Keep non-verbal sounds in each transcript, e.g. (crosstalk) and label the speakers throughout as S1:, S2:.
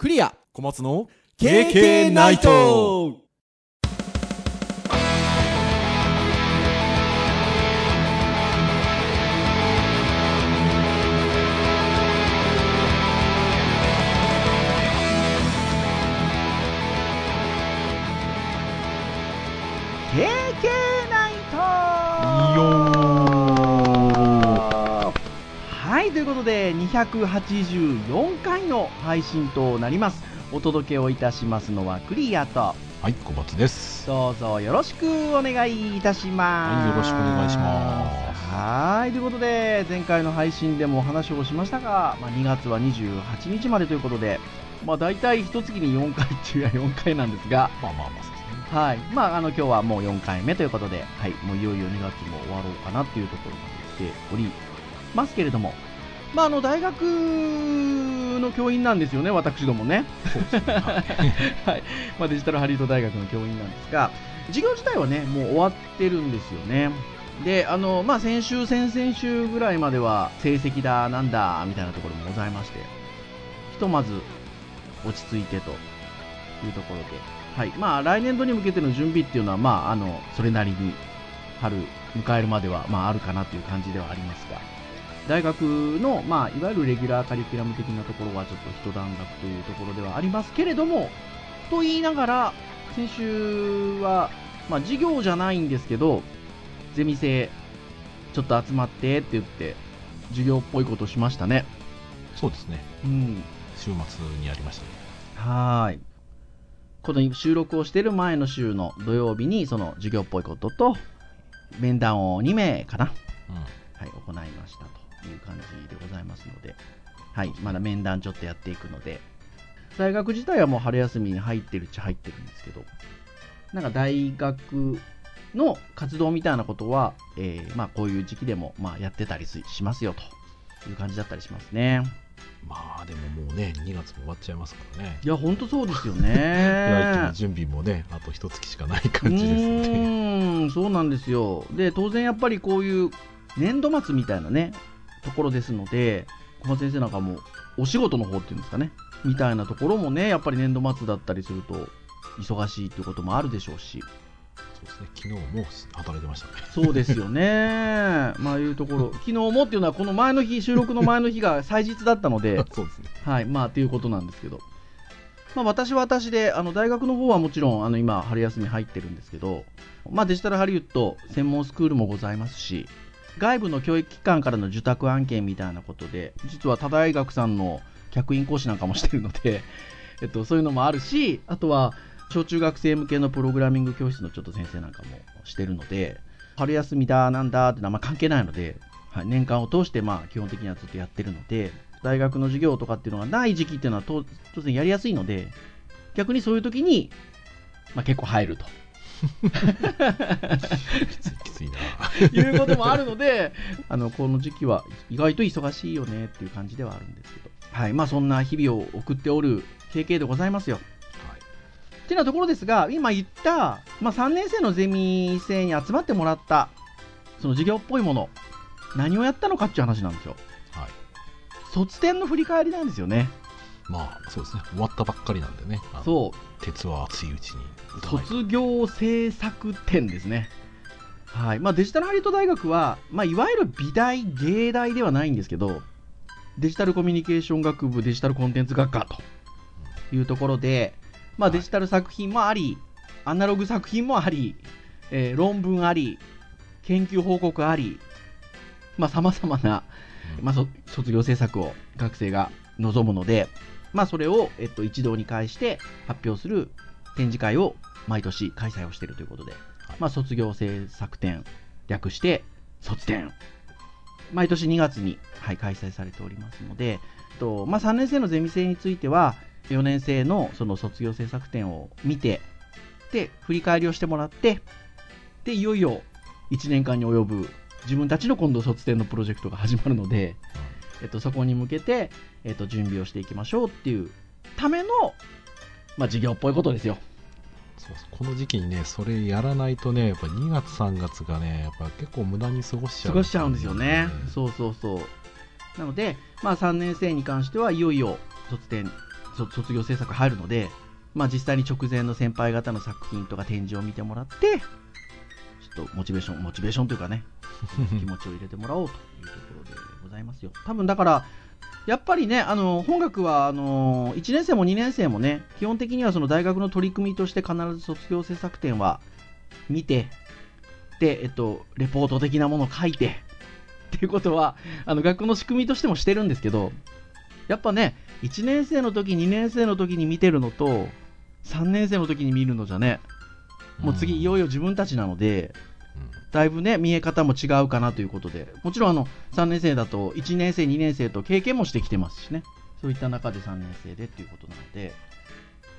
S1: クリア。
S2: 小松の
S1: KK ナイト
S3: いということで284回の配信となりますお届けをいたしますのはクリアと
S2: はい小松です
S3: どうぞよろしくお願いいたします
S2: はいよろしくお願いします
S3: はいということで前回の配信でもお話をしましたが、まあ、2月は28日までということでまあ大体一月に4回っていうのは4回なんですが
S2: まあまあまあそうですね
S3: はい。まあ、あの、今日はもう4回目ということで、はい。もういよいよ2月も終わろうかなっていうところまで来ておりますけれども、まあ、あの、大学の教員なんですよね、私どもね。
S2: はい
S3: はい。まあ、デジタルハリウッド大学の教員なんですが、授業自体はね、もう終わってるんですよね。で、あの、まあ、先週、先々週ぐらいまでは、成績だ、なんだ、みたいなところもございまして、ひとまず落ち着いてというところで、はい。まあ、来年度に向けての準備っていうのは、まあ、あの、それなりに、春迎えるまでは、まあ、あるかなという感じではありますが、大学の、まあ、いわゆるレギュラーカリキュラム的なところはちょっと一段落というところではありますけれども、と言いながら、先週は、まあ、授業じゃないんですけど、ゼミ生、ちょっと集まってって言って、授業っぽいことしましたね。
S2: そうですね
S3: うん。
S2: 週末にやりましたね
S3: はーい。この収録をしている前の週の土曜日に、その授業っぽいことと、面談を2名かな、
S2: うん
S3: はい、行いましたという感じでございますので、はい、まだ面談ちょっとやっていくので、大学自体はもう春休みに入ってるっちゃ入ってるんですけど、なんか大学の活動みたいなことは、えーまあこういう時期でもまあやってたりししますよという感じだったりしますね。
S2: まあでももうね2月も終わっちゃいますからね
S3: いや、ほんとそうですよね (laughs)
S2: の。準備もねあと一月しかない
S3: う
S2: 感じですので
S3: ーん、そうなんですよ。で、当然やっぱりこういう年度末みたいなね、ところですので、小松先生なんかもお仕事の方っていうんですかね、みたいなところもね、やっぱり年度末だったりすると、忙しいっていうこともあるでしょうし、
S2: そうですね。昨日も働いてましたね。
S3: そうですよね。(laughs) まあいうところ、昨日もっていうのは、この前の日、収録の前の日が祭日だったので、(laughs)
S2: そうですね。
S3: はい、まあ、ということなんですけど、まあ、私は私で、あの大学の方はもちろん、あの今、春休み入ってるんですけど、まあ、デジタルハリウッド専門スクールもございますし、外部の教育機関からの受託案件みたいなことで、実は他大学さんの客員講師なんかもしてるので、(laughs) えっと、そういうのもあるし、あとは、小中学生向けのプログラミング教室のちょっと先生なんかもしてるので、春休みだ、なんだってのはあんま関係ないので、はい、年間を通してまあ基本的にはずっとやってるので、大学の授業とかっていうのがない時期っていうのは当然やりやすいので、逆にそういう時に、まあ、結構入ると。
S2: きついきついな。
S3: いうこともあるので、(laughs) あのこの時期は意外と忙しいよねっていう感じではあるんですけど、はい。まあ、そんな日々を送っておる経験でございますよ。
S2: はい。
S3: ってなところですが、今言った、まあ、3年生のゼミ生に集まってもらった、その授業っぽいもの、何をやったのかっていう話なんですよ。
S2: はい。
S3: 卒展の振り返りなんですよね。
S2: まあそうですね。終わったばっかりなんでね。
S3: そう、
S2: 鉄は熱いうちに
S3: 卒業制作展ですね。はい。まあ、デジタルハリウッド大学は、まあ、いわゆる美大、芸大ではないんですけど、デジタルコミュニケーション学部、デジタルコンテンツ学科というところで、まあ、
S2: はい。
S3: デジタル作品もあり、アナログ作品もあり、えー論文あり、研究報告あり、さまざ、まな、
S2: うん。
S3: まあ、そ卒業制作を学生が望むので、まあ、それを、えっと、一堂に会して発表する展示会を毎年開催をしているということで、まあ、卒業制作展、略して卒展、毎年2月に、はい、開催されておりますので、とまあ、3年生のゼミ生については、4年生のその卒業制作展を見て、で、振り返りをしてもらって、で、いよいよ1年間に及ぶ自分たちの今度卒展のプロジェクトが始まるので、えっと、そこに向けて、えっと、準備をしていきましょうっていうための、まあ、授業っぽいことですよ。
S2: そうこの時期にねそれやらないとねやっぱ2月3月がねやっぱ結構無駄に過ごしちゃう
S3: 過ごしちゃうんですよね。そうそうそう。なので、まあ、3年生に関してはいよいよ卒展、そ卒業制作入るので、まあ、実際に直前の先輩方の作品とか展示を見てもらってちょっとモチベーションモチベーションというかね (laughs) 気持ちを入れてもらおうというところでございますよ多分だからやっぱりねあの本学はあの1年生も2年生もね基本的にはその大学の取り組みとして必ず卒業制作展は見てで、えっと、レポート的なものを書いてっていうことはあの学校の仕組みとしてもしてるんですけどやっぱね1年生の時2年生の時に見てるのと3年生の時に見るのじゃねもう次いよいよ自分たちなので、だいぶね見え方も違うかなということで。もちろんあの3年生だと1年生2年生と経験もしてきてますしね。そういった中で3年生でっていうことなので。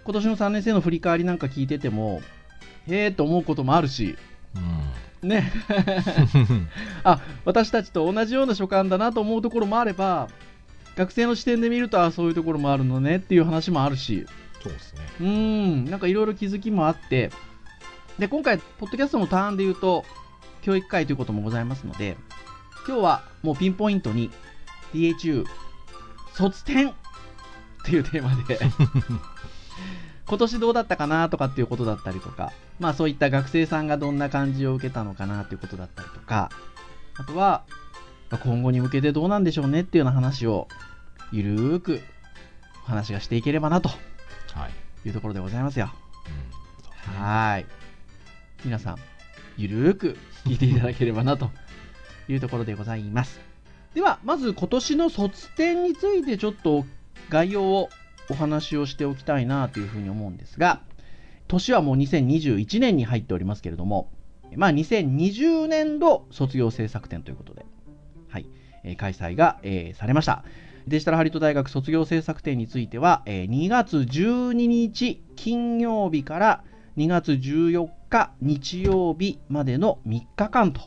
S3: 今年の3年生の振り返りなんか聞いててもへえと思うこともあるし。
S2: うん。
S3: ね。(laughs) あ私たちと同じような所感だなと思うところもあれば学生の視点で見るとあそういうところもあるのねっていう話もあるし。
S2: そうですね。
S3: うーん。なんかいろいろ気づきもあってで今回ポッドキャストのターンで言うと教育会ということもございますので今日はもうピンポイントに DHU 卒展っていうテーマで (laughs) 今年どうだったかなとかっていうことだったりとかまあそういった学生さんがどんな感じを受けたのかなっていうことだったりとかあとは今後に向けてどうなんでしょうねっていうような話をゆるーくお話がしていければなと
S2: はい、
S3: いうところでございますよ。
S2: うん
S3: はーい。皆さん、ゆるーく聞いていただければなというところでございます。(laughs) では、まず今年の卒展についてちょっと概要をお話をしておきたいなというふうに思うんですが、年はもう2021年に入っておりますけれども、まあ2020年度卒業制作展ということで、はい、えー開催が、えーされました。デジタルハリウッド大学卒業制作展については、えー2月12日金曜日から2月14日日曜日までの3日間と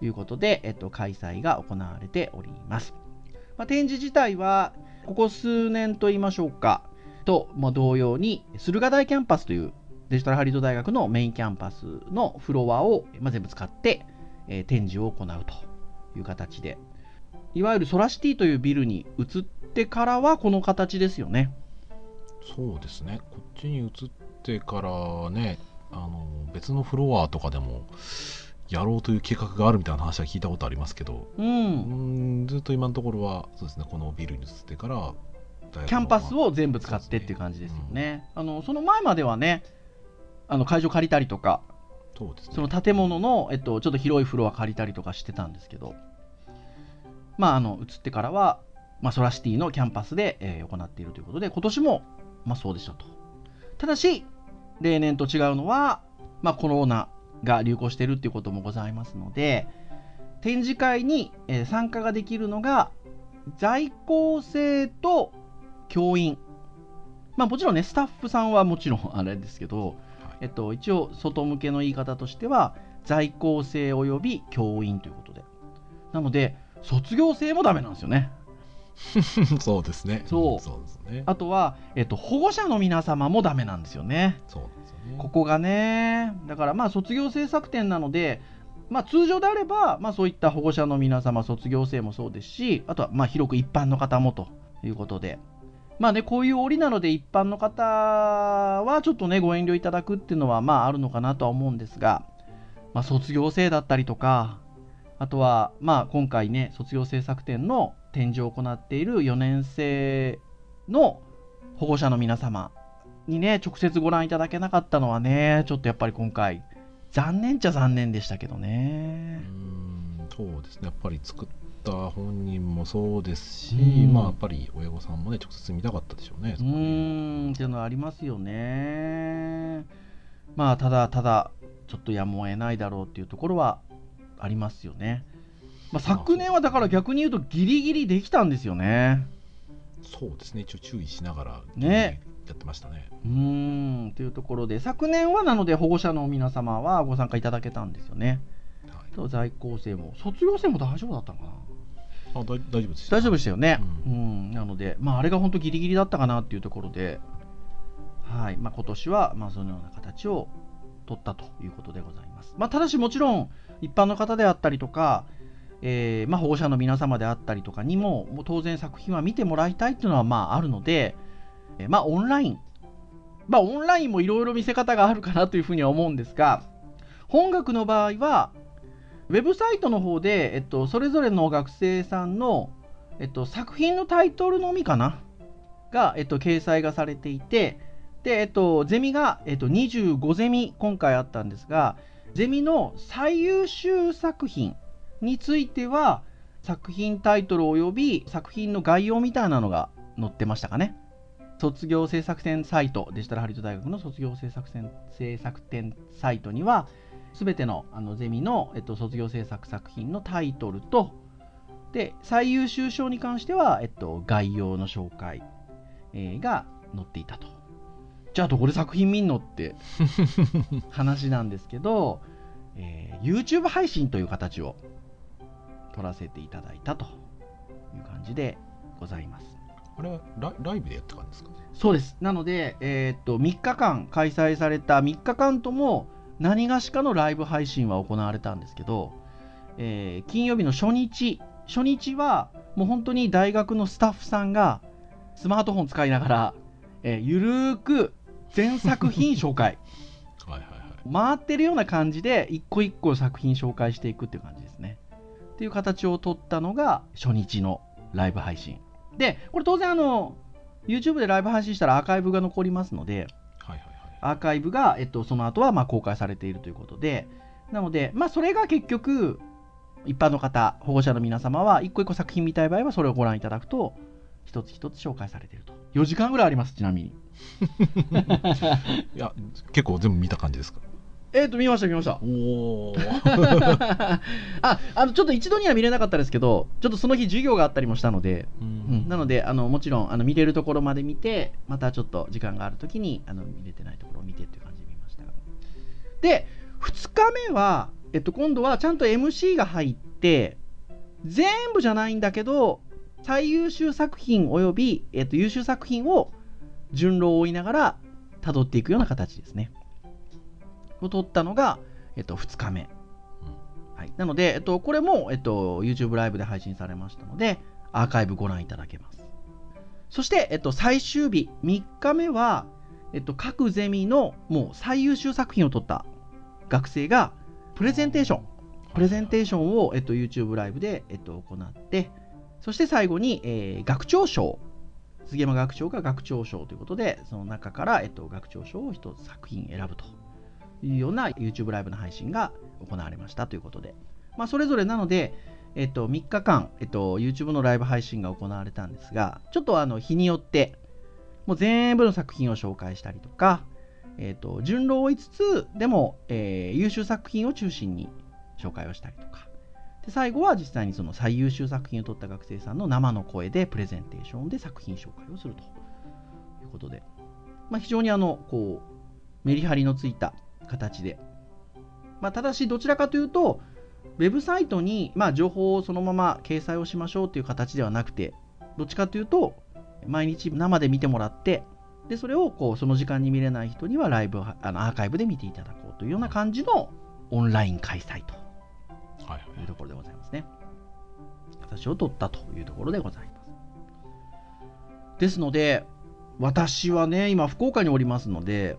S3: いうことで、えっと、開催が行われております。まあ、展示自体は、ここ数年と言いましょうか、と、まあ、同様に、駿河台キャンパスというデジタルハリウッド大学のメインキャンパスのフロアを、まあ、全部使って、えー展示を行うという形で、いわゆるソラシティというビルに移ってからはこの形ですよね。
S2: そうですねこっちに移ってからねあの別のフロアとかでもやろうという計画があるみたいな話は聞いたことありますけど
S3: う。
S2: うんんずっと今のところはそうですねこのビルに移ってから
S3: キャンパスを全部使ってっていう感じですよね。あのその前まではね、あの会場借りたりとか、
S2: そうですね
S3: その建物の、えっと、ちょっと広いフロア借りたりとかしてたんですけど、まあ、あの移ってからは、まあ、ソラシティのキャンパスで、えー行っているということで、今年も、まあ、そうでしたと。ただし、例年と違うのは、まあ、コロナが流行しているっていうこともございますので、展示会に、参加ができるのが、在校生と教員。まあ、もちろんね、スタッフさんはもちろん (laughs) あれですけど、えっと、一応外向けの言い方としては在校生および教員ということでなので卒業生もダメなんですよね (laughs)
S2: そうですね。
S3: そう。ん
S2: そうですね。
S3: あとは、えっと、保護者の皆様もダメなんですよね。
S2: そうなんですよね。
S3: ここがね。だからまあ卒業制作展なのでまあ通常であれば、まあ、そういった保護者の皆様卒業生もそうですしあとはまあ広く一般の方もということで。まあねこういう折なので一般の方はちょっとねご遠慮いただくっていうのはまああるのかなとは思うんですが、まあ、卒業生だったりとかあとはまあ今回ね卒業制作展の展示を行っている4年生の保護者の皆様にね直接ご覧いただけなかったのはねちょっとやっぱり今回残念っちゃ残念でしたけど
S2: う
S3: ね
S2: んそうですね。やっぱり作った本人もそうですし、
S3: うん。
S2: まあやっぱり親御さんもね直接見たかったでしょうね
S3: うんっていうのはありますよね。まあただただちょっとやむを得ないだろうっていうところはありますよね、まあ、昨年はだから逆に言うとギリギリできたんですよね。
S2: そうですね。一応注意しながら
S3: ね。
S2: やってましたね。
S3: うーんというところで昨年はなので保護者の皆様はご参加いただけたんですよね。
S2: はい。
S3: と在校生も卒業生も大丈夫だったのかな。
S2: あ大大丈夫です
S3: 大丈夫でしたよね、う
S2: うん
S3: なので、まあ、あれが本当ギリギリだったかなっていうところで、はい。まあ、今年はまあそのような形を取ったということでございます、まあ、ただしもちろん一般の方であったりとか、えーまあ、保護者の皆様であったりとかにももう当然作品は見てもらいたいっていうのはまああるので、えまあオンライン。まあオンラインもいろいろ見せ方があるかなというふうには思うんですが、本学の場合は、ウェブサイトの方で、えっと、それぞれの学生さんの、えっと、作品のタイトルのみかな？が、えっと、掲載がされていて、で、えっと、ゼミが、えっと、25ゼミ今回あったんですが、ゼミの最優秀作品については、作品タイトル及び作品の概要みたいなのが載ってましたかね。卒業制作展サイト、デジタルハリウッド大学の卒業制作展制作展サイトには、すべてのあのゼミの、えっと、卒業制作作品のタイトルと、で、最優秀賞に関しては、えっと、概要の紹介、えーが載っていたと。じゃあどこで作品見んのって (laughs) 話なんですけど、えー YouTube 配信という形を取らせていただいたという感じでございます。
S2: あれはライブでやった感じですか？
S3: そうです。なので、えーっと、3日間開催された3日間とも何がしかのライブ配信は行われたんですけど、えー金曜日の初日、初日はもう本当に大学のスタッフさんがスマートフォン使いながら、えーゆるーく全作品紹介。(laughs)
S2: はいはいはい。
S3: 回ってるような感じで一個一個作品紹介していくっていう感じ。っていう形を取ったのが初日のライブ配信。で、これ当然あの、YouTube でライブ配信したらアーカイブが残りますので、
S2: はいはいはい。
S3: アーカイブが、えっと、その後はまあ公開されているということで、なので、まあそれが結局、一般の方、保護者の皆様は一個一個作品見たい場合はそれをご覧いただくと、一つ一つ紹介されていると。4時間ぐらいあります、ちなみに。(laughs)
S2: いや、結構全部見た感じですか？
S3: えっ、と、見ました、見ました。
S2: おお。(laughs)
S3: あ、あの、ちょっと一度には見れなかったですけど、ちょっとその日授業があったりもしたので、
S2: う
S3: うん
S2: ん
S3: なので、あの、もちろん、あの、見れるところまで見て、またちょっと時間があるときに、あの、見れてないところを見てっていう感じで見ましたが。で、2日目は、えっと、今度はちゃんと MC が入って、全部じゃないんだけど、最優秀作品及び、えっと、優秀作品を順路を追いながら辿っていくような形ですね。を取ったのが、えっと、2日目。はい、なので、えっと、これも、えっと、YouTube ライブで配信されましたので、アーカイブご覧いただけます。そして、えっと、最終日、3日目は、えっと、各ゼミのもう最優秀作品を取った学生が、プレゼンテーション、プレゼンテーションを、えっと、YouTube ライブで、えっと、行って、そして最後に、えー学長賞、杉山学長が学長賞ということで、その中から、えっと、学長賞を一つ作品選ぶというような YouTube ライブの配信が行われましたということで、まあ、それぞれなので、えっと、3日間、えっと、YouTube のライブ配信が行われたんですが、ちょっとあの日によって、もう全部の作品を紹介したりとか、えっと、順路を追いつつ、でも、えー優秀作品を中心に紹介をしたりとか、で最後は実際にその最優秀作品を取った学生さんの生の声でプレゼンテーションで作品紹介をするということで、まあ、非常にあのこうメリハリのついた形で、まあ、ただしどちらかというとウェブサイトに、まあ、情報をそのまま掲載をしましょうという形ではなくてどっちかというと毎日生で見てもらってでそれをこうその時間に見れない人にはライブあのアーカイブで見ていただこうというような感じのオンライン開催と
S2: い
S3: うところでございますね。形を取ったというところでございます。ですので、私はね、今、福岡におりますので、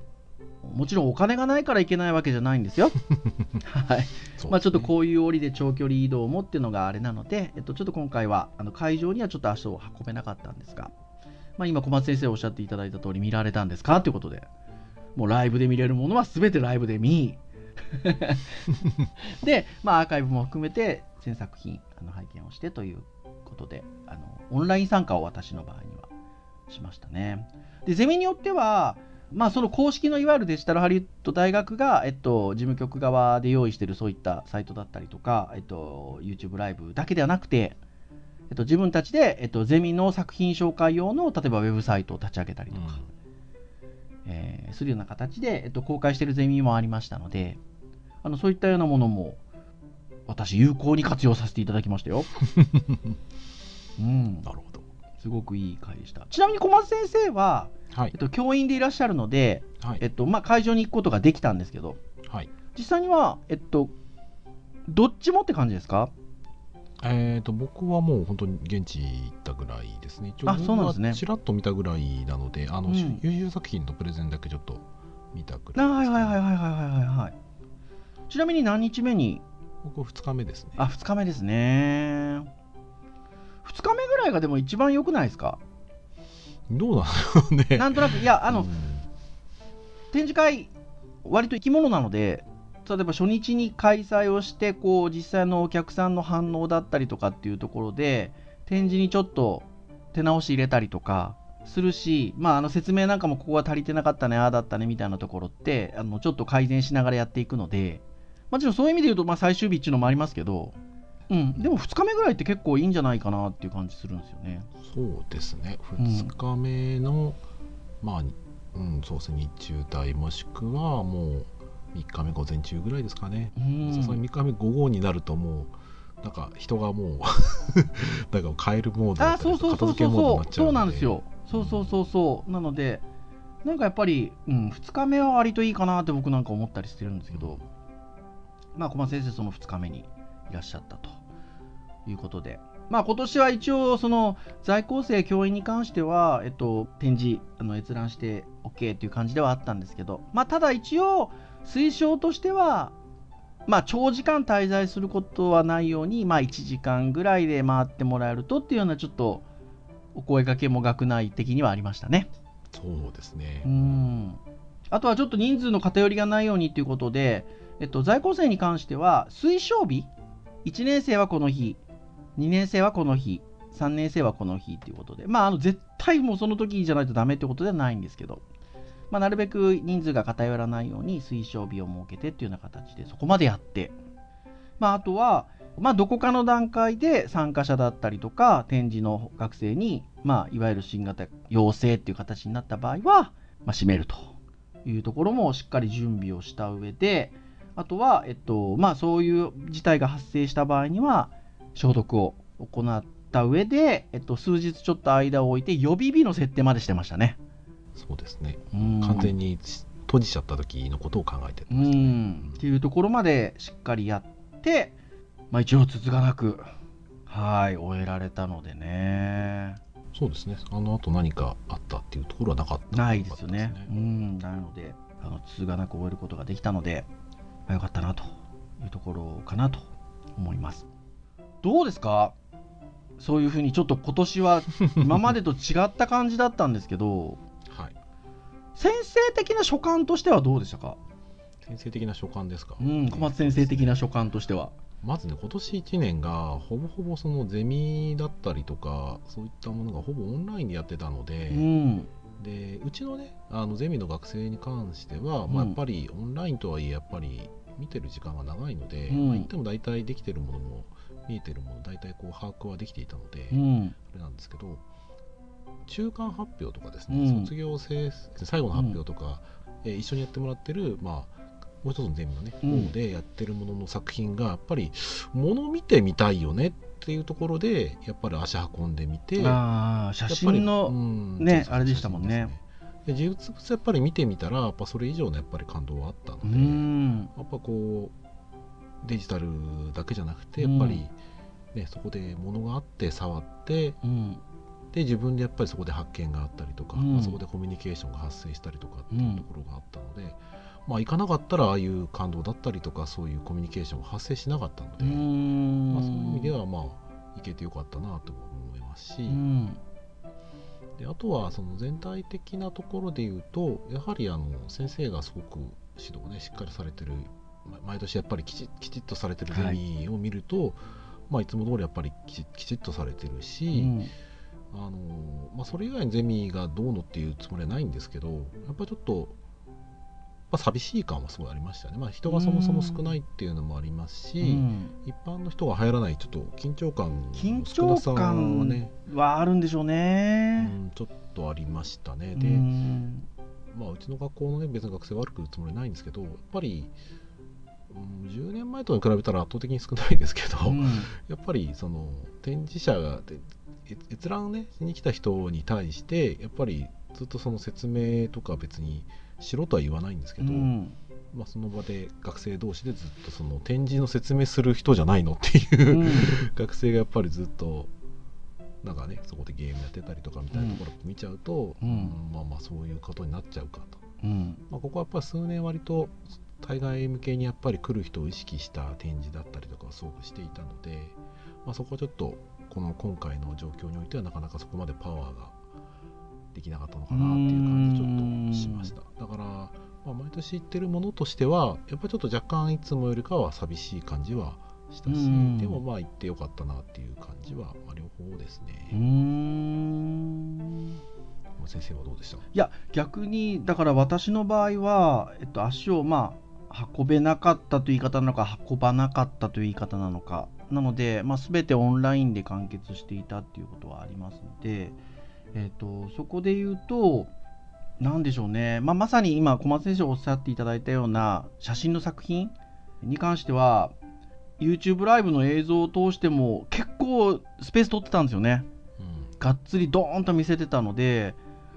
S3: もちろんお金がないからいけないわけじゃないんですよ。(laughs) はい。まあちょっとこういう折で長距離移動もっていうのがあれなので、えっと、ちょっと今回はあの会場にはちょっと足を運べなかったんですが、まあ、今小松先生おっしゃっていただいた通り見られたんですかということで、もうライブで見れるものは全てライブで見、(laughs) で、まあ、アーカイブも含めて全作品あの拝見をしてということであのオンライン参加を私の場合にはしましたね。でゼミによっては、まあ、その公式のいわゆるデジタルハリウッド大学が、えっと、事務局側で用意しているそういったサイトだったりとか、えっと、YouTube ライブだけではなくて、えっと、自分たちで、えっと、ゼミの作品紹介用の例えばウェブサイトを立ち上げたりとか、えーするような形で、えっと、公開しているゼミもありましたのであのそういったようなものも私有効に活用させていただきましたよ。(laughs) うん、
S2: なるほど
S3: すごくいい会でした。ちなみに小松先生は、
S2: はい、
S3: えっと、教員でいらっしゃるので、
S2: はい、
S3: えっとまあ、会場に行くことができたんですけど、
S2: はい、
S3: 実際には、えっと、どっちもって感じですか？
S2: えーと、僕はもう本当に現地行ったぐらいですね。一応僕はちらっと見たぐらいなので、あの、優秀作品のプレゼンだけちょっと見たぐらいです、
S3: ね、はいはいはいはいはいはい。ちなみに何日目に？
S2: 僕2日目ですね。
S3: あ、2日目ですね。2日目ぐらいがでも一番良くないですか？
S2: どうなのね。
S3: なんとなくいやあの、
S2: うん
S3: 展示会割と生き物なので例えば初日に開催をしてこう実際のお客さんの反応だったりとかっていうところで展示にちょっと手直し入れたりとかするし、まあ、あの説明なんかもここは足りてなかったねああだったねみたいなところってあのちょっと改善しながらやっていくのでもちろんそういう意味で言うと、まあ、最終日っていうのもありますけど、うん、でも2日目ぐらいって結構いいんじゃないかなっていう感じするんですよね。
S2: そうですね。
S3: うん。
S2: 2日目の、まあ、うん、そうですね、日中帯もしくはもう3日目午前中ぐらいですかね。
S3: うん。
S2: さすがに3日目午後になるともう、なんか人がもう、(laughs) なんか変えるモードだ
S3: あ
S2: ったり
S3: そうそうそうそう
S2: 片付けモードに
S3: そうそう
S2: なっちゃうので。
S3: なんですよ。そうそうそうそう。なのでなんかやっぱり、うん、2日目は割といいかなって僕なんか思ったりしてるんですけど。まあ小松先生その2日目にいらっしゃったということでまあ今年は一応その在校生教員に関しては、えっと、展示あの閲覧して OK っていう感じではあったんですけどまあただ一応推奨としてはまあ、長時間滞在することはないように、まあ、1時間ぐらいで回ってもらえるとっていうようなちょっとお声掛けも学内的にはありましたね。
S2: そうですね
S3: う。んあとはちょっと人数の偏りがないようにということで、えっと、在校生に関しては推奨日1年生はこの日2年生はこの日3年生はこの日ということでまああの絶対もうその時じゃないとダメってことではないんですけど、まあ、なるべく人数が偏らないように推奨日を設けてっていうような形でそこまでやって、まあ、あとは、まあ、どこかの段階で参加者だったりとか展示の学生に、まあ、いわゆる新型陽性っていう形になった場合は、まあ、閉めるというところもしっかり準備をした上であとは、えっとまあ、そういう事態が発生した場合には消毒を行った上で、えっと、数日ちょっと間を置いて予備日の設定までしてましたね。
S2: そうですね。
S3: うん
S2: 完全に閉じちゃった時のことを考えて
S3: う
S2: ましたね。
S3: んっていうところまでしっかりやって、まあ、一応続かなくはい終えられたのでね
S2: そうですね。あの後何かあったっていうところはなかった。
S3: ないですよねうんなのであの続かなく終えることができたので、まあ、よかったなというところかなと思います。どうですか？そういうふうにちょっと今年は (laughs) 今までと違った感じだったんですけど
S2: はい。
S3: 先生的な所感としてはどうでしたか、
S2: 先生的な所感ですか？
S3: うん、小松先生的な所感としては。
S2: まずね、今年1年がほぼほぼそのゼミだったりとか、そういったものがほぼオンラインでやってたので、
S3: うん
S2: でうちのね、あのゼミの学生に関しては、
S3: うん。
S2: まあ、やっぱりオンラインとはいえ、やっぱり見てる時間が長いので、
S3: うん。
S2: まあ、言っても大体できてるものも、見えてるもの、大体こう把握はできていたので、
S3: うん。
S2: あれなんですけど、中間発表とかですね、
S3: うん。
S2: 卒業生最後の発表とか、えー一緒にやってもらってる、まあ、もう一つのゼミのね、
S3: うん。
S2: 方でやってるものの作品が、やっぱり、もの見てみたいよねっていうところで、やっぱり足運んでみて、
S3: ああ写真の、
S2: うん
S3: ねあれでしたもんね。
S2: で実物やっぱり見てみたら、やっぱそれ以上のやっぱり感動はあったの
S3: う
S2: で、
S3: ん。
S2: やっぱこうデジタルだけじゃなくて、
S3: うん。
S2: やっぱり、ね、そこで物があって触って
S3: うん。
S2: で自分でやっぱりそこで発見があったりとか、
S3: うん。
S2: まあそこでコミュニケーションが発生したりとかっていうところがあったので、まあ行かなかったらああいう感動だったりとかそういうコミュニケーションが発生しなかったの
S3: う
S2: で、
S3: ん。
S2: まあ、そういう意味ではまあ行けてよかったなと思いますし、
S3: うん
S2: であとはその全体的なところで言うとやはりあの先生がすごく指導をねしっかりされてるま毎年やっぱりきちきちっとされてるゼミを見ると、いまあ、いつも通りやっぱりきちきちっとされてるし、
S3: うん。
S2: あのまあ、それ以外のゼミがどうのっていうつもりはないんですけどやっぱりちょっと、まあ、寂しい感はすごいありましたね、まあ、人がそもそも少ないっていうのもありますし、
S3: うん。
S2: 一般の人が入らないちょっと緊張感の
S3: 緊
S2: 少なさは
S3: 張感
S2: ね、
S3: はあるんでしょう
S2: う
S3: ね。
S2: ん、ちょっとありましたね。
S3: う
S2: で、
S3: ん。
S2: まあ、うちの学校のね別に学生悪く言うつもりないんですけどやっぱり、うん、10年前とかに比べたら圧倒的に少ないですけど、
S3: うん。
S2: やっぱりその展示者が閲覧ねしに来た人に対してやっぱりずっとその説明とか別にしろとは言わないんですけど、
S3: うん。
S2: まあ、その場で学生同士でずっとその展示の説明する人じゃないのっていう、
S3: うん。
S2: 学生がやっぱりずっとなんかねそこでゲームやってたりとかみたいなところを見ちゃうと、
S3: うん。
S2: うんまあまあそういうことになっちゃうかと、
S3: うん。
S2: まあ、ここはやっぱり数年割と対外向けにやっぱり来る人を意識した展示だったりとかをすごくしていたので、まあ、そこはちょっとこの今回の状況においてはなかなかそこまでパワーができなかったのかなっていう感じちょっとしました。だから、まあ、毎年行ってるものとしてはやっぱりちょっと若干いつもよりかは寂しい感じはしたし
S3: うん。
S2: でもまあ行ってよかったなっていう感じは、まあ、両方ですね、
S3: ん。
S2: 先生はどうでした？
S3: いや逆にだから私の場合は、えっと、足をまあ運べなかったという言い方なのか運ばなかったという言い方なのかなので、まあ、全てオンラインで完結していたっていうことはありますので、えっと、そこで言うと何でしょうね、まあ、まさに今小松先生おっしゃっていただいたような写真の作品に関しては YouTube ライブの映像を通しても結構スペース取ってたんですよね。
S2: うん
S3: がっつりドーンと見せてたので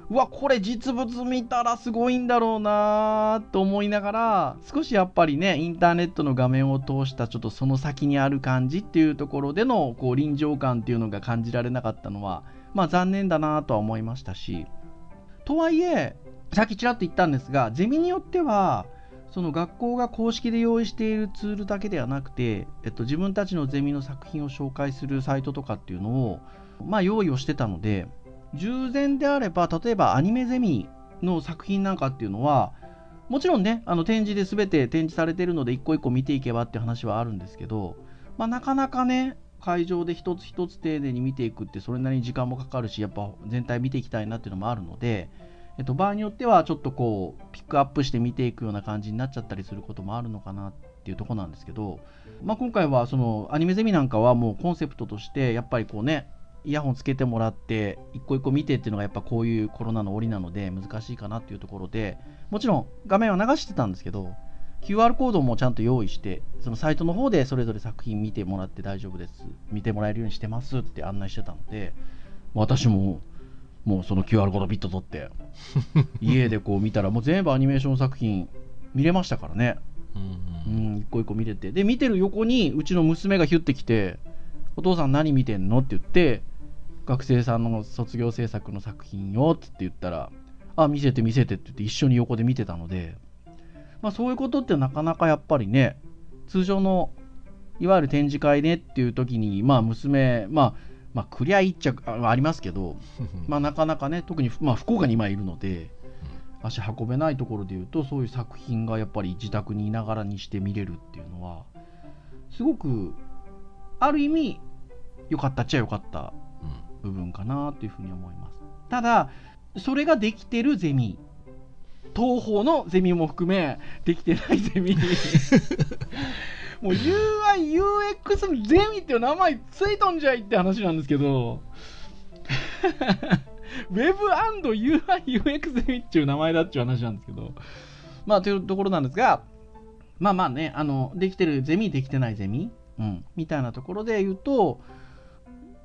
S3: うわこれ実物見たらすごいんだろうなと思いながら少しやっぱりねインターネットの画面を通したちょっとその先にある感じっていうところでのこう臨場感っていうのが感じられなかったのはまあ残念だなとは思いましたしとはいえさっきちらっと言ったんですがゼミによってはその学校が公式で用意しているツールだけではなくて、えっと、自分たちのゼミの作品を紹介するサイトとかっていうのをまあ、用意をしてたので従前であれば例えばアニメゼミの作品なんかっていうのはもちろんねあの展示で全て展示されてるので一個一個見ていけばって話はあるんですけど、まあ、なかなかね会場で一つ一つ丁寧に見ていくってそれなりに時間もかかるしやっぱ全体見ていきたいなっていうのもあるので、えっと、場合によってはちょっとこうピックアップして見ていくような感じになっちゃったりすることもあるのかなっていうとこなんですけど、まあ、今回はそのアニメゼミなんかはもうコンセプトとしてやっぱりこうねイヤホンつけてもらって一個一個見てっていうのがやっぱこういうコロナの折なので難しいかなっていうところでもちろん画面は流してたんですけど QR コードもちゃんと用意してそのサイトの方でそれぞれ作品見てもらって大丈夫です。見てもらえるようにしてますって案内してたので私ももうその QR コードビット取って (laughs) 家でこう見たらもう全部アニメーション作品見れましたからね。
S2: うん
S3: 一個一個見てて。で見てる横にうちの娘がヒュッてきて「お父さん何見てんの?」って言って学生さんの卒業制作の作品よって言ったら「あ見せて見せて」って言って一緒に横で見てたので、まあ、そういうことってなかなかやっぱりね通常のいわゆる展示会ねっていう時にまあ娘まあまあクリア一着あありますけど、(laughs) まあ、なかなかね特に、まあ、福岡に今いるので足運べないところでいうとそういう作品がやっぱり自宅にいながらにして見れるっていうのはすごくある意味良かったっちゃ良かった部分かなというふうに思います。ただそれができてるゼミ東方のゼミも含めできてないゼミ。(laughs) もう UIUX ゼミっていう名前ついとんじゃいって話なんですけど。(laughs) Web&UIUX ゼミっていう名前だっていう話なんですけど。まあというところなんですがまあまあねあのできてるゼミできてないゼミ、うん、みたいなところで言うと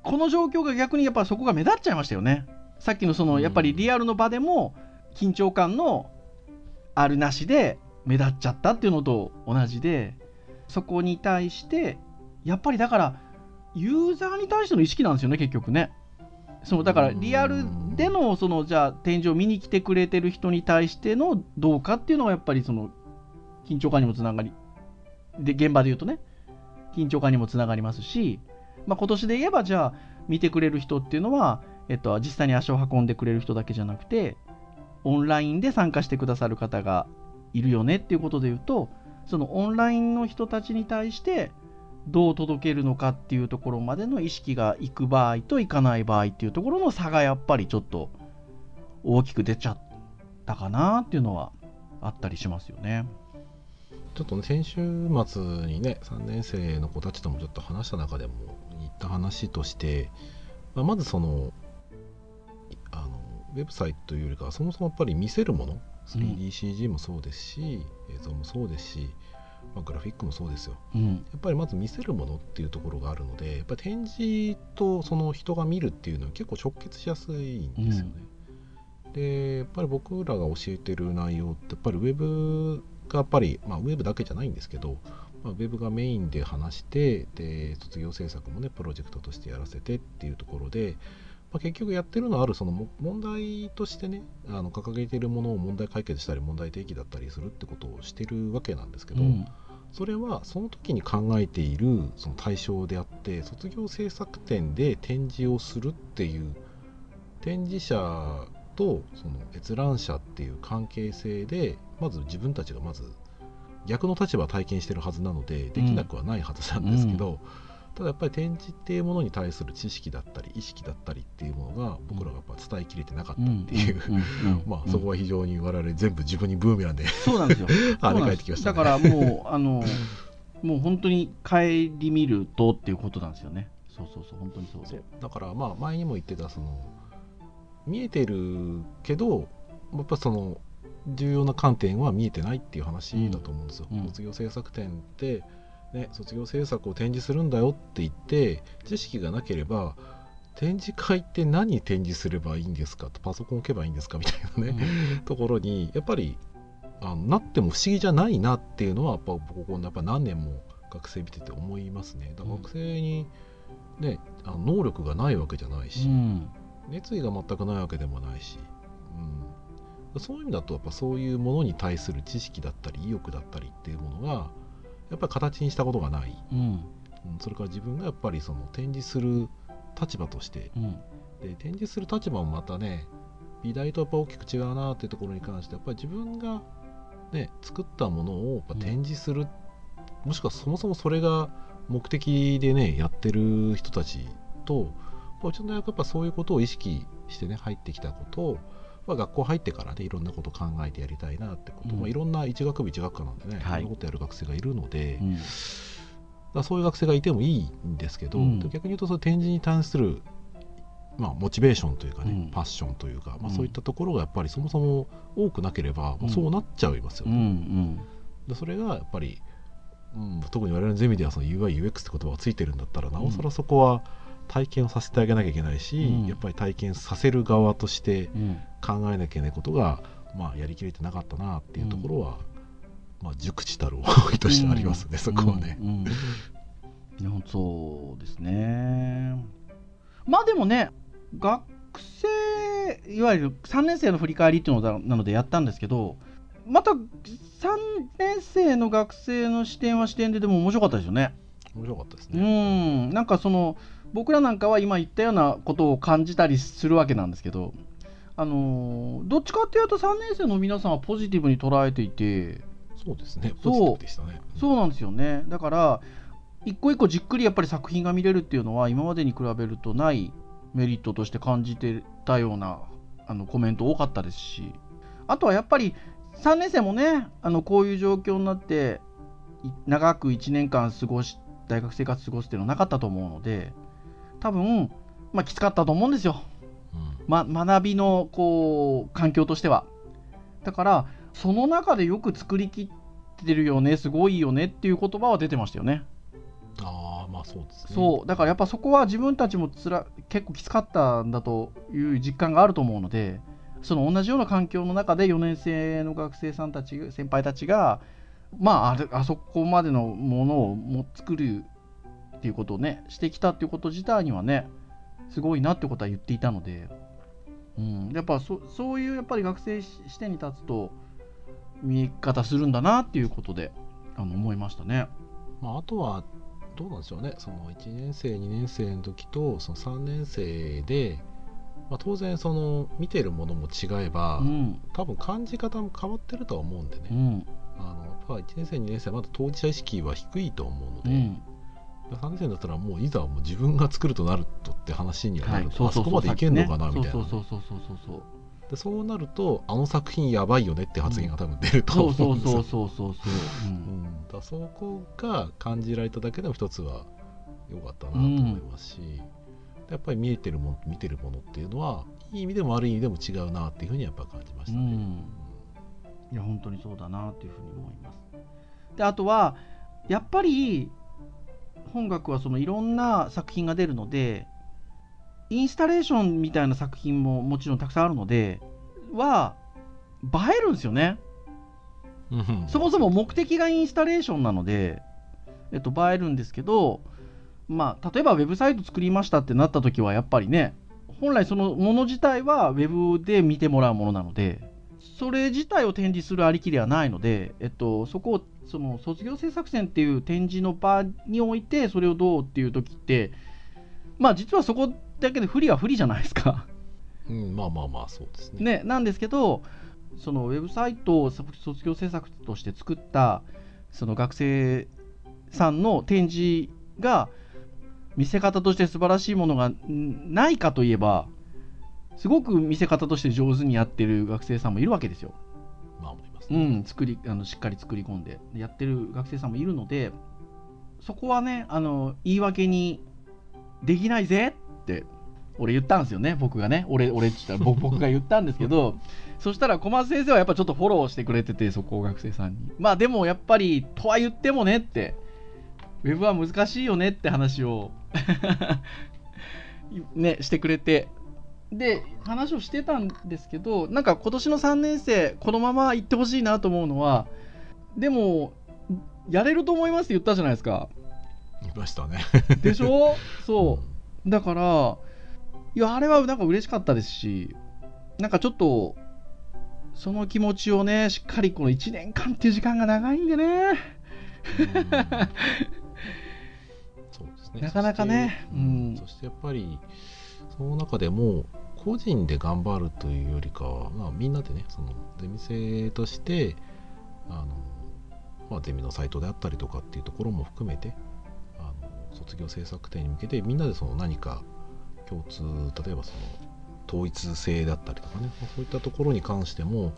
S3: この状況が逆にやっぱそこが目立っちゃいましたよね。さっきのそのやっぱりリアルの場でも緊張感のあるなしで目立っちゃったっていうのと同じでそこに対してやっぱりだからユーザーに対しての意識なんですよね結局ね。そのだからリアルでのそのじゃあ展示を見に来てくれてる人に対してのどうかっていうのがやっぱりその緊張感にもつながりで現場で言うとね緊張感にもつながりますし、まあ、今年で言えばじゃあ見てくれる人っていうのは、えっと、実際に足を運んでくれる人だけじゃなくてオンラインで参加してくださる方がいるよねっていうことで言うとそのオンラインの人たちに対してどう届けるのかっていうところまでの意識がいく場合といかない場合っていうところの差がやっぱりちょっと大きく出ちゃったかなっていうのはあったりしますよね。
S2: ちょっとね先週末にね3年生の子たちともちょっと話した中でも言った話として、まあ、まずそのウェブサイトというよりかはそもそもやっぱり見せるもの 3DCG もそうですし、映像もそうですし、まあ、グラフィックもそうですよ。
S3: うん。
S2: やっぱりまず見せるものっていうところがあるのでやっぱり展示とその人が見るっていうのは結構直結しやすいんですよね。でやっぱり僕らが教えてる内容ってやっぱりウェブがやっぱり、まあ、ウェブだけじゃないんですけど、まあ、ウェブがメインで話してで卒業制作もねプロジェクトとしてやらせてっていうところで、まあ、結局やってるのはあるその問題としてねあの掲げているものを問題解決したり問題提起だったりするってことをしてるわけなんですけど、
S3: うん。
S2: それはその時に考えているその対象であって卒業制作展で展示をするっていう展示者とその閲覧者っていう関係性でまず自分たちがまず逆の立場を体験してるはずなのでできなくはないはずなんですけど、ただやっぱり展示っていうものに対する知識だったり意識だったりっていうものが僕らがやっぱ伝えきれてなかったっていう、まあそこは非常に我々全部自分にブーメランで
S3: そうなんですよ。(laughs)
S2: 跳ね返ってきましたね
S3: だからもう、あの、もう本当に顧みるとっていうことなんですよね。そうそうそう、本当にそうで。
S2: だからまあ前にも言ってたその見えてるけどやっぱその重要な観点は見えてないっていう話だと思うんですよ。
S3: うんうん
S2: 卒業制作展って、ね、卒業制作を展示するんだよって言って知識がなければ展示会って何展示すればいいんですか？とパソコン置けばいいんですか？みたいなね、ところにやっぱりあのなっても不思議じゃないなっていうのはやっぱここやっぱ何年も学生見てて思いますね。だから学生に、ね、あの能力がないわけじゃないし、
S3: うん。
S2: 熱意が全くないわけでもないし、うん、そういう意味だとやっぱそういうものに対する知識だったり意欲だったりっていうものがやっぱり形にしたことがない、
S3: うん。
S2: うん、それから自分がやっぱりその展示する立場として。
S3: うん。
S2: で展示する立場もまたね美大とやっぱ大きく違うなっていうところに関してやっぱり自分が、ね、作ったものをやっぱ展示する、もしくはそもそもそれが目的でねやってる人たちとまあうちの大学はやっぱそういうことを意識してね入ってきたことを、まあ、学校入ってからねいろんなことを考えてやりたいなってこと、
S3: うん。
S2: まあ、いろんな一学部一学科なんでね、
S3: はい。
S2: いろんなことやる学生がいるので、
S3: うん。
S2: だそういう学生がいてもいいんですけど、
S3: うん。
S2: 逆に言うとその展示に対する、まあ、モチベーションというかね、
S3: うん。
S2: パッションというか、まあ、
S3: うん。
S2: そういったところがやっぱりそもそも多くなければ、
S3: うん。
S2: そうなっちゃいますよね。
S3: ん
S2: でそれがやっぱり、うん、特に我々のゼミではその UIUX って言葉がついてるんだったらなおさらそこは体験をさせてあげなきゃいけないし、
S3: うん。
S2: やっぱり体験させる側として
S3: うん。
S2: 考えなきゃいけないことが、まあ、やりきれてなかったなっていうところは、まあ、熟知たる思いとしてありますね、そこはね。
S3: そうですね。まあでもね学生いわゆる3年生の振り返りっていうのだなのでやったんですけどまた3年生の学生の視点は視点ででも面白かったですよね。
S2: 面白かったです
S3: う
S2: ね。
S3: ん。なんかその僕らなんかは今言ったようなことを感じたりするわけなんですけどあのどっちかっていうと3年生の皆さんはポジティブに捉えていて
S2: そうですね。
S3: そう
S2: ポジティブでしたね。
S3: そうなんですよねだから一個一個じっくりやっぱり作品が見れるっていうのは今までに比べるとないメリットとして感じてたようなあのコメント多かったですしあとはやっぱり3年生もねあのこういう状況になってい長く1年間過ごし大学生活過ごすっていうのはなかったと思うので多分、まあ、きつかったと思うんですよ、
S2: うん。
S3: ま、学びのこう環境としては。だからその中でよく作りきってるよねすごいよねっていう言葉は出てましたよね。
S2: ああまあそうですね。
S3: そう。だからやっぱそこは自分たちもつら結構きつかったんだという実感があると思うのでその同じような環境の中で4年生の学生さんたち先輩たちがまああれあそこまでのものをも作るっていうことをねしてきたっていうこと自体にはねすごいなってことは言っていたので、うん、やっぱそそういうやっぱり学生視点に立つと見え方するんだなっていうことであの思いましたね。
S2: まああとはどうなんでしょうね。その1年生2年生の時とその3年生で、まあ、当然その見てるものも違えば、
S3: うん
S2: 多分感じ方も変わってるとは思うんでね。
S3: うん
S2: あのやっぱ1年生2年生はまだ当事者意識は低いと思うので。
S3: うん
S2: 3年生だったらもういざもう自分が作るとなるとって話にはな
S3: はい
S2: ると、あそこまでいけんのかなみたいな。ね、
S3: そうそうそうそうそうそう。
S2: でそうなるとあの作品やばいよねって発言が多分出ると
S3: そう
S2: 思
S3: そううん
S2: ですよ。
S3: そうそうそうそう、う
S2: う。ん。ん、だからそこが感じられただけでも一つは良かったなと思いますし、やっぱり見えてるもの見てるものっていうのはいい意味でも悪い意味でも違うなっていうふうにやっぱ感じましたね。
S3: うん。いや本当にそうだなっていうふうに思います。であとはやっぱり本学はそのいろんな作品が出るのでインスタレーションみたいな作品ももちろんたくさんあるのでは映えるんですよね。
S2: うん。
S3: そもそも目的がインスタレーションなので、えっと、映えるんですけど、まあ、例えばウェブサイト作りましたってなった時はやっぱりね本来そのもの自体はウェブで見てもらうものなのでそれ自体を展示するありきではないので、えっと、そこをその卒業制作展っていう展示の場においてそれをどうっていう時ってまあ実はそこだけで不利は不利じゃないですか。
S2: うん、まあまあまあそうですね
S3: ね、なんですけどそのウェブサイトを卒卒業制作として作ったその学生さんの展示が見せ方として素晴らしいものがんないかといえばすごく見せ方として上手にやってる学生さんもいるわけですよ。う
S2: ね、
S3: ん、作りあのしっかり作り込んでやってる学生さんもいるのでそこはねあの言い訳にできないぜって俺言ったんですよね僕がね。俺俺って言ったら僕僕が言ったんですけど (laughs) そしたら小松先生はやっぱちょっとフォローしてくれててそこを学生さんに。まあでもやっぱりとは言ってもねってウェブは難しいよねって話を (laughs) ねしてくれてで話をしてたんですけどなんか今年の3年生このまま行ってほしいなと思うのはでもやれると思いますって言ったじゃないですか。
S2: いましたね。
S3: でしょ？(laughs) そう。だからいやあれはなんか嬉しかったですしなんかちょっとその気持ちをねしっかりこの1年間っていう時間が長いんでね。
S2: うん。(laughs) そうですね。
S3: なかなかね。うん。
S2: そしてやっぱりその中でも個人で頑張るというよりかは、まあ、みんなでねそのゼミ生としてあの、まあ、ゼミのサイトであったりとかっていうところも含めてあの卒業制作展に向けてみんなでその何か共通例えばその統一性だったりとかねまあそういったところに関しても、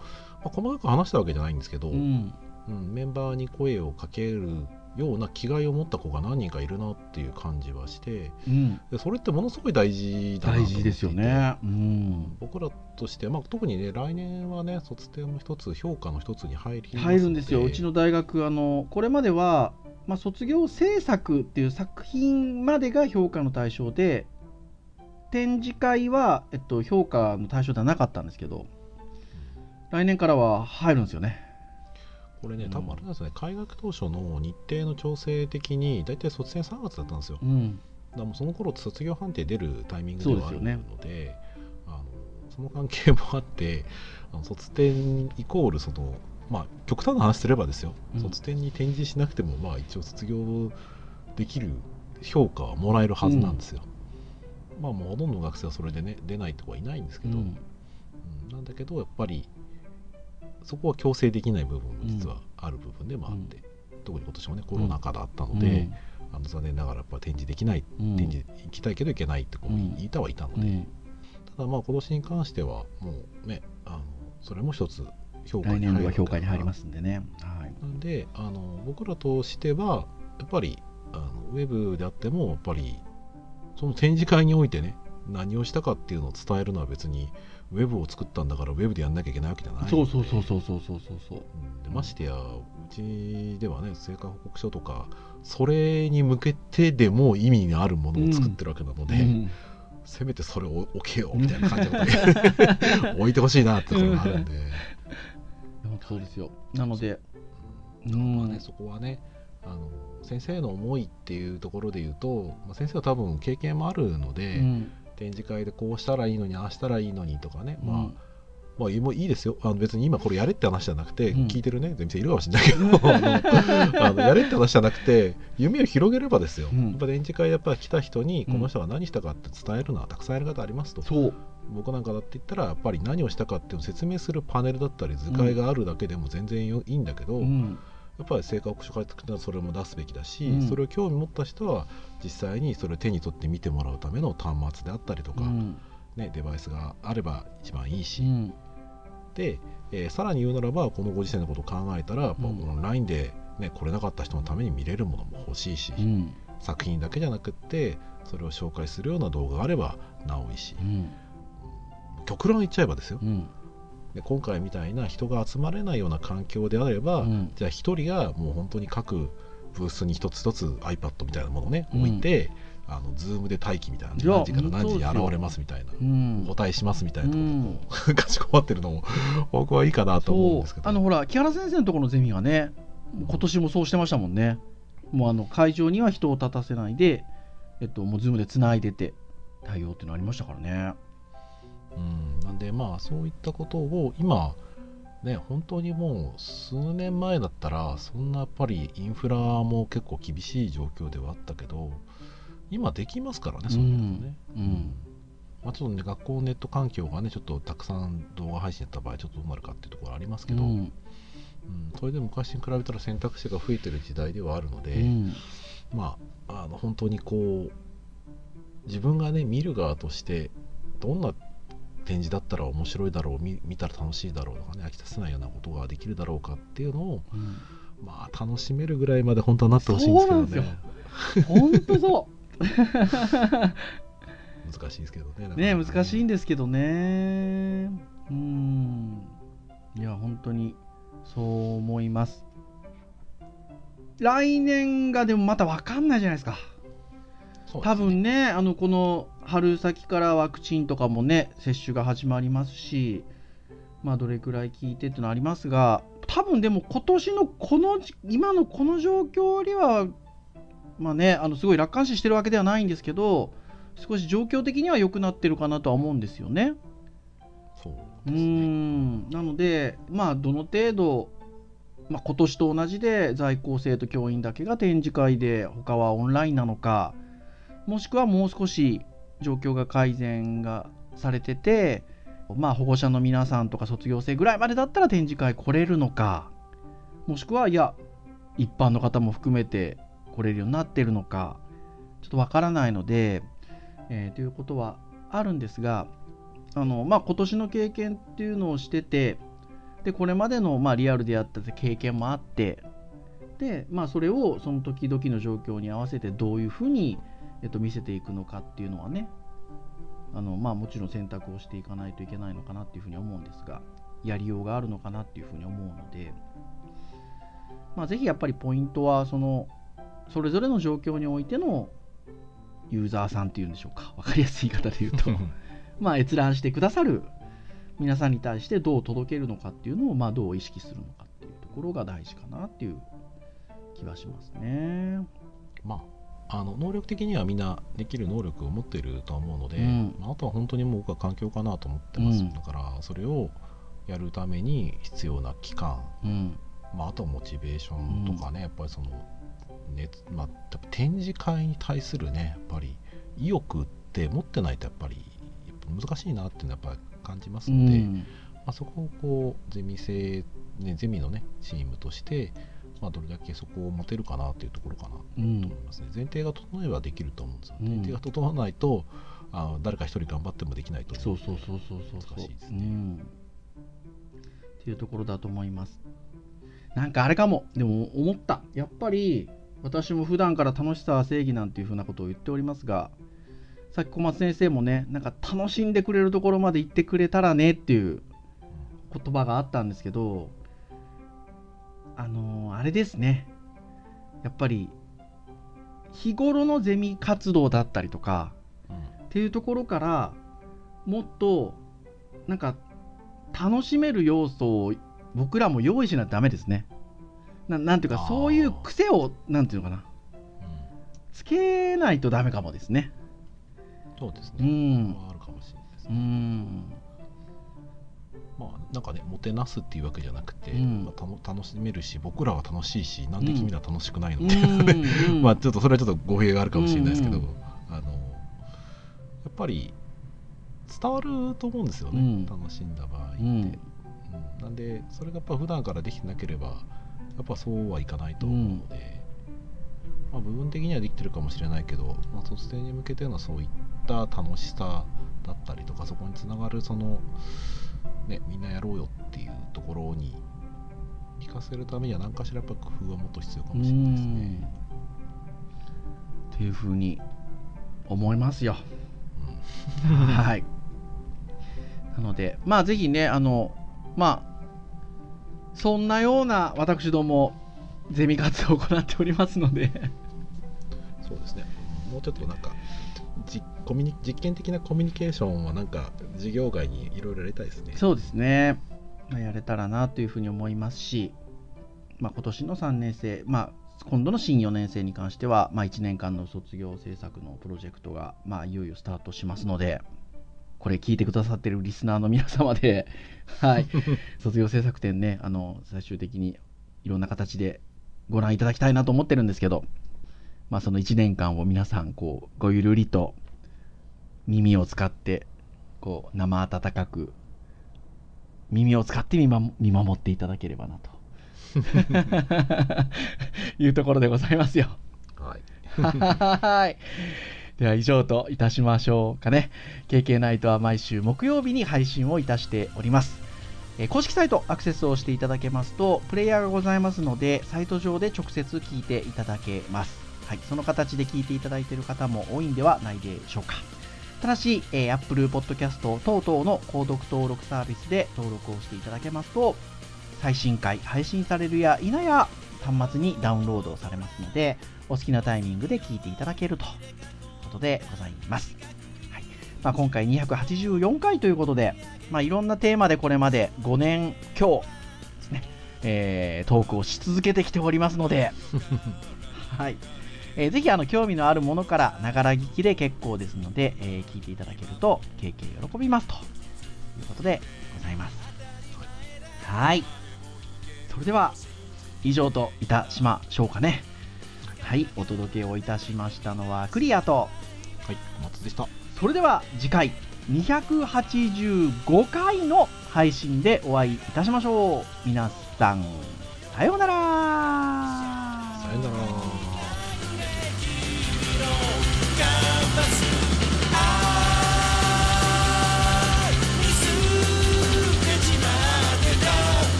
S2: まあ、細かく話したわけじゃないんですけど、
S3: うん。
S2: うん、メンバーに声をかけるような気概を持った子が何人かいるなっていう感じはして
S3: うん。
S2: でそれってものすごい大事だなと思っていて。
S3: 大事ですよね。うん。
S2: 僕らとして、まあ、特にね来年はね卒展も一つ評価の一つに入り
S3: 入るんですよ。うちの大学あのこれまでは、まあ、卒業制作っていう作品までが評価の対象で展示会は、えっと、評価の対象ではなかったんですけど来年からは入るんですよね
S2: これね
S3: うん。
S2: 多分あれなんですね、開学当初の日程の調整的に大体卒展3月だったんですよ、
S3: うん。
S2: だもうその頃卒業判定出るタイミングではある
S3: そうですよ
S2: のであのその関係もあってあの卒展イコールそのまあ極端な話すればですよ、
S3: うん。
S2: 卒展に展示しなくてもまあ一応卒業できる評価はもらえるはずなんですよ、まあもうほとんどの学生はそれでね出ないとはいないんですけど、
S3: うん。
S2: うん。なんだけどやっぱりそこは強制できない部分も実はある部分でもあって、特に今年もねコロナ禍だったので、あの残念ながらやっぱ展示できない
S3: うん。
S2: 展示行きたいけど行けないって子も
S3: うん。
S2: いたはいたので、
S3: うん。
S2: ただまあ今年に関してはもうねあのそれも一つ評価に入る
S3: は評価に入りますすんでね、はい、
S2: なんであの僕らとしてはやっぱりあのウェブであってもやっぱりその展示会においてね何をしたかっていうのを伝えるのは別にウェブを作ったんだからウェブでやんなきゃいけないわけじゃない
S3: そうそうそうそうそうそうそう、う
S2: ん、ましてやうちではね成果報告書とかそれに向けてでも意味があるものを作ってるわけなので、
S3: うんうん
S2: せめてそれを置けよみたいな感じで置いてほしいなってところがあるんで
S3: そうですよなので
S2: そこはねそこはねあの先生の思いっていうところで言うと、まあ、先生は多分経験もあるので、
S3: うん、
S2: 展示会でこうしたらいいのにああしたらいいのにとかね、まあ
S3: うん。
S2: まあ、いいもいいですよ。あの別に今これやれって話じゃなくて、
S3: うん。
S2: 聞いてるね。店いるかもしれないけど。(laughs) あのやれって話じゃなくて夢を広げればですよ、
S3: うん。
S2: やっぱ展示会やっぱ来た人に
S3: うん。
S2: この人が何したかって伝えるのはたくさんやり方ありますと、
S3: そう。
S2: 僕なんかだって言ったらやっぱり何をしたかっていうのを説明するパネルだったり図解があるだけでも全然よいいんだけど、
S3: うん
S2: やっぱり成果報告書書いてくれたらそれも出すべきだし、
S3: うん。
S2: それを興味持った人は実際にそれを手に取って見てもらうための端末であったりとか、
S3: うん。
S2: ね、デバイスがあれば一番いいし、
S3: うん。
S2: で、えーさらに言うならばこのご時世のことを考えたら、やっぱ
S3: うん。
S2: オンラインで、ね、来れなかった人のために見れるものも欲しいし、
S3: うん。
S2: 作品だけじゃなくってそれを紹介するような動画があればなおいい。し、
S3: うん。
S2: 極論言っちゃえばですよ、
S3: うん
S2: で今回みたいな人が集まれないような環境であれば、
S3: うん。
S2: じゃあ一人がもう本当に各ブースに一つ一つ iPad みたいなものをね
S3: うん。
S2: 置いて、あのズームで待機みたいな、何時から何時に現れますみたいな、
S3: うん。
S2: お答えしますみたいなところを、(laughs) かしこまってるのも (laughs) 僕はいいかなと思うんですけど。
S3: あのほら木原先生のところのゼミがね今年もそうしてましたもんね。もうあの会場には人を立たせないで、えっと、もうズームでつないでて対応っていうのありましたからね
S2: うん、なんでまあそういったことを今ね本当にもう数年前だったらそんなやっぱりインフラも結構厳しい状況ではあったけど今できますからねそういうことね、
S3: うん。
S2: まあ、ちょっとね学校ネット環境がねちょっとたくさん動画配信やった場合ちょっとどうなるかっていうところありますけど、うん。
S3: うん。
S2: それで昔に比べたら選択肢が増えてる時代ではあるので、
S3: うん。
S2: まああの本当にこう自分がね見る側としてどんな展示だったら面白いだろう見見たら楽しいだろうとかね飽きさせないようなことができるだろうかっていうのを
S3: うん。
S2: まあ楽しめるぐらいまで本当はなってほしいんですけど
S3: そうなん
S2: ね
S3: 本当そ (laughs)
S2: 難しいですけどね
S3: うね。難しいん
S2: で
S3: ですけどね。うん。いや本当にそう思います。来年がでもまた分かんないじゃないですか。多分ねあのこの春先からワクチンとかもね接種が始まりますしまあどれくらい効いてっていうのありますが多分でも今年のこのじ今のこの状況よりはまあねあのすごい楽観視してるわけではないんですけど少し状況的には良くなってるかなとは思うんですよね。
S2: そうね
S3: んなので、まあ、どの程度、まあ、今年と同じで在校生と教員だけが展示会で他はオンラインなのかもしくはもう少し状況が改善がされてて、まあ、保護者の皆さんとか卒業生ぐらいまでだったら展示会来れるのかもしくはいや一般の方も含めて来れるようになってるのかちょっとわからないので、えーということはあるんですがあの、まあ、今年の経験っていうのをしててでこれまでの、まあ、リアルでやった経験もあってで、まあ、それをその時々の状況に合わせてどういうふうに、えっと、見せていくのかっていうのはねあの、まあ、もちろん選択をしていかないといけないのかなっていうふうに思うんですがやりようがあるのかなっていうふうに思うので、まあ、ぜひやっぱりポイントはそのそれぞれの状況においてのユーザーさんっていうんでしょうか。分かりやすい言い方で言うと。まあ、閲覧してくださる皆さんに対してどう届けるのかっていうのを、まあ、どう意識するのかっていうところが大事かなっていう気はしますね。
S2: まあ、あの能力的にはみんなできる能力を持っているとは思うので、
S3: うん。
S2: まあ、あとは本当にもう僕は環境かなと思ってます、
S3: うん。
S2: だからそれをやるために必要な期間、
S3: うん。
S2: まあ、あとはモチベーションとかね、やっぱりその熱、まあ、展示会に対するねやっぱり意欲って持ってないとやっぱり難しいなっていうのはやっぱり感じます
S3: う
S2: ので、
S3: ん。
S2: まあ、そこをこうゼミ生、ね、ゼミのねチームとして、まあ、どれだけそこを持てるかなっていうところかな
S3: うん
S2: と思いますね、前提が整えばできると思うんですよ、
S3: うん。
S2: 前提が整わないとあの誰か一人頑張ってもできないと
S3: そうそうそうそうそう。
S2: 難しいですね。
S3: うん。っていうところだと思います。なんかあれかも。でも思った。やっぱり私も普段から楽しさは正義なんていうふうなことを言っておりますがさっき小松先生もねなんか楽しんでくれるところまで行ってくれたらねっていう言葉があったんですけどあのーあれですね。やっぱり日頃のゼミ活動だったりとか
S2: うん。
S3: っていうところからもっとなんか楽しめる要素を僕らも用意しないとダメですね。ななんていうかそういう癖をなんていうのかな。
S2: うん。
S3: つけないとダメかもですね。
S2: そうです
S3: う
S2: ね、
S3: ん。
S2: それはあるかもしれないです
S3: う
S2: ね、
S3: ん
S2: まあなんかねもてなすっていうわけじゃなくて、
S3: うん。
S2: まあ、たの楽しめるし僕らは楽しいしなんで君らは楽しくないの、
S3: う
S2: みたいなね
S3: ん。(laughs)
S2: まあちょっとそれはちょっと語弊があるかもしれないですけど、
S3: うん
S2: あのやっぱり伝わると思うんですよね、
S3: うん。
S2: 楽しんだ場合って、
S3: うん。
S2: うん。なんでそれがやっぱ普段からできてなければやっぱそうはいかないと思うので、まあ、部分的にはできてるかもしれないけど、まあ、卒生に向けてのそういった楽しさだったりとかそこにつながるその、ね、みんなやろうよっていうところに聞かせるためには何かしらやっぱ工夫はもっと必要か
S3: う
S2: もしれないですね。
S3: っていうふうに思いますよ。
S2: うん
S3: はい。なので、まあぜひね、あの、まあ、そんなような私ども、ゼミ活動を行っておりますので、
S2: そうですね。もうちょっとなんかじコミュニ実験的なコミュニケーションはなんか授業外にいろいろやりたいですね。
S3: そうですね、まあ、やれたらなというふうに思いますし、まあ、今年の3年生、まあ、今度の新4年生に関しては、まあ、1年間の卒業制作のプロジェクトが、まあ、いよいよスタートしますので、これ聞いてくださってるリスナーの皆様で、(laughs) はい、卒業制作展ね、あの、最終的にいろんな形でご覧いただきたいなと思ってるんですけど、まあ、その1年間を皆さん、こう、ごゆるりと耳を使って、こう、生温かく、耳を使って見守見守っていただければなと。(laughs) いうところでございますよ。
S2: はい
S3: はい。(laughs) では以上といたしましょうかね。KK ナイトは毎週木曜日に配信をいたしております。えー公式サイトアクセスをしていただけますと、プレイヤーがございますので、サイト上で直接聞いていただけます。はい、その形で聞いていただいている方も多いんではないでしょうか。ただし、えー Apple Podcast 等々の購読登録サービスで登録をしていただけますと、最新回配信されるや否や端末にダウンロードされますので、お好きなタイミングで聞いていただけるということでございます。はいまあ、今回284回ということで、まあ、いろんなテーマでこれまで5年強ですね、えートークをし続けてきておりますので、(laughs) はいえーぜひあの興味のあるものからながら聞きで結構ですので、えー聞いていただけると経験喜びますということでございます。はい。それでは以上といたしましょうかね。はい、お届けをいたしましたのはクリアと、
S2: はい小松でした
S3: それでは次回285回の配信でお会いいたしましょう。皆さん、さようなら
S2: さよなら「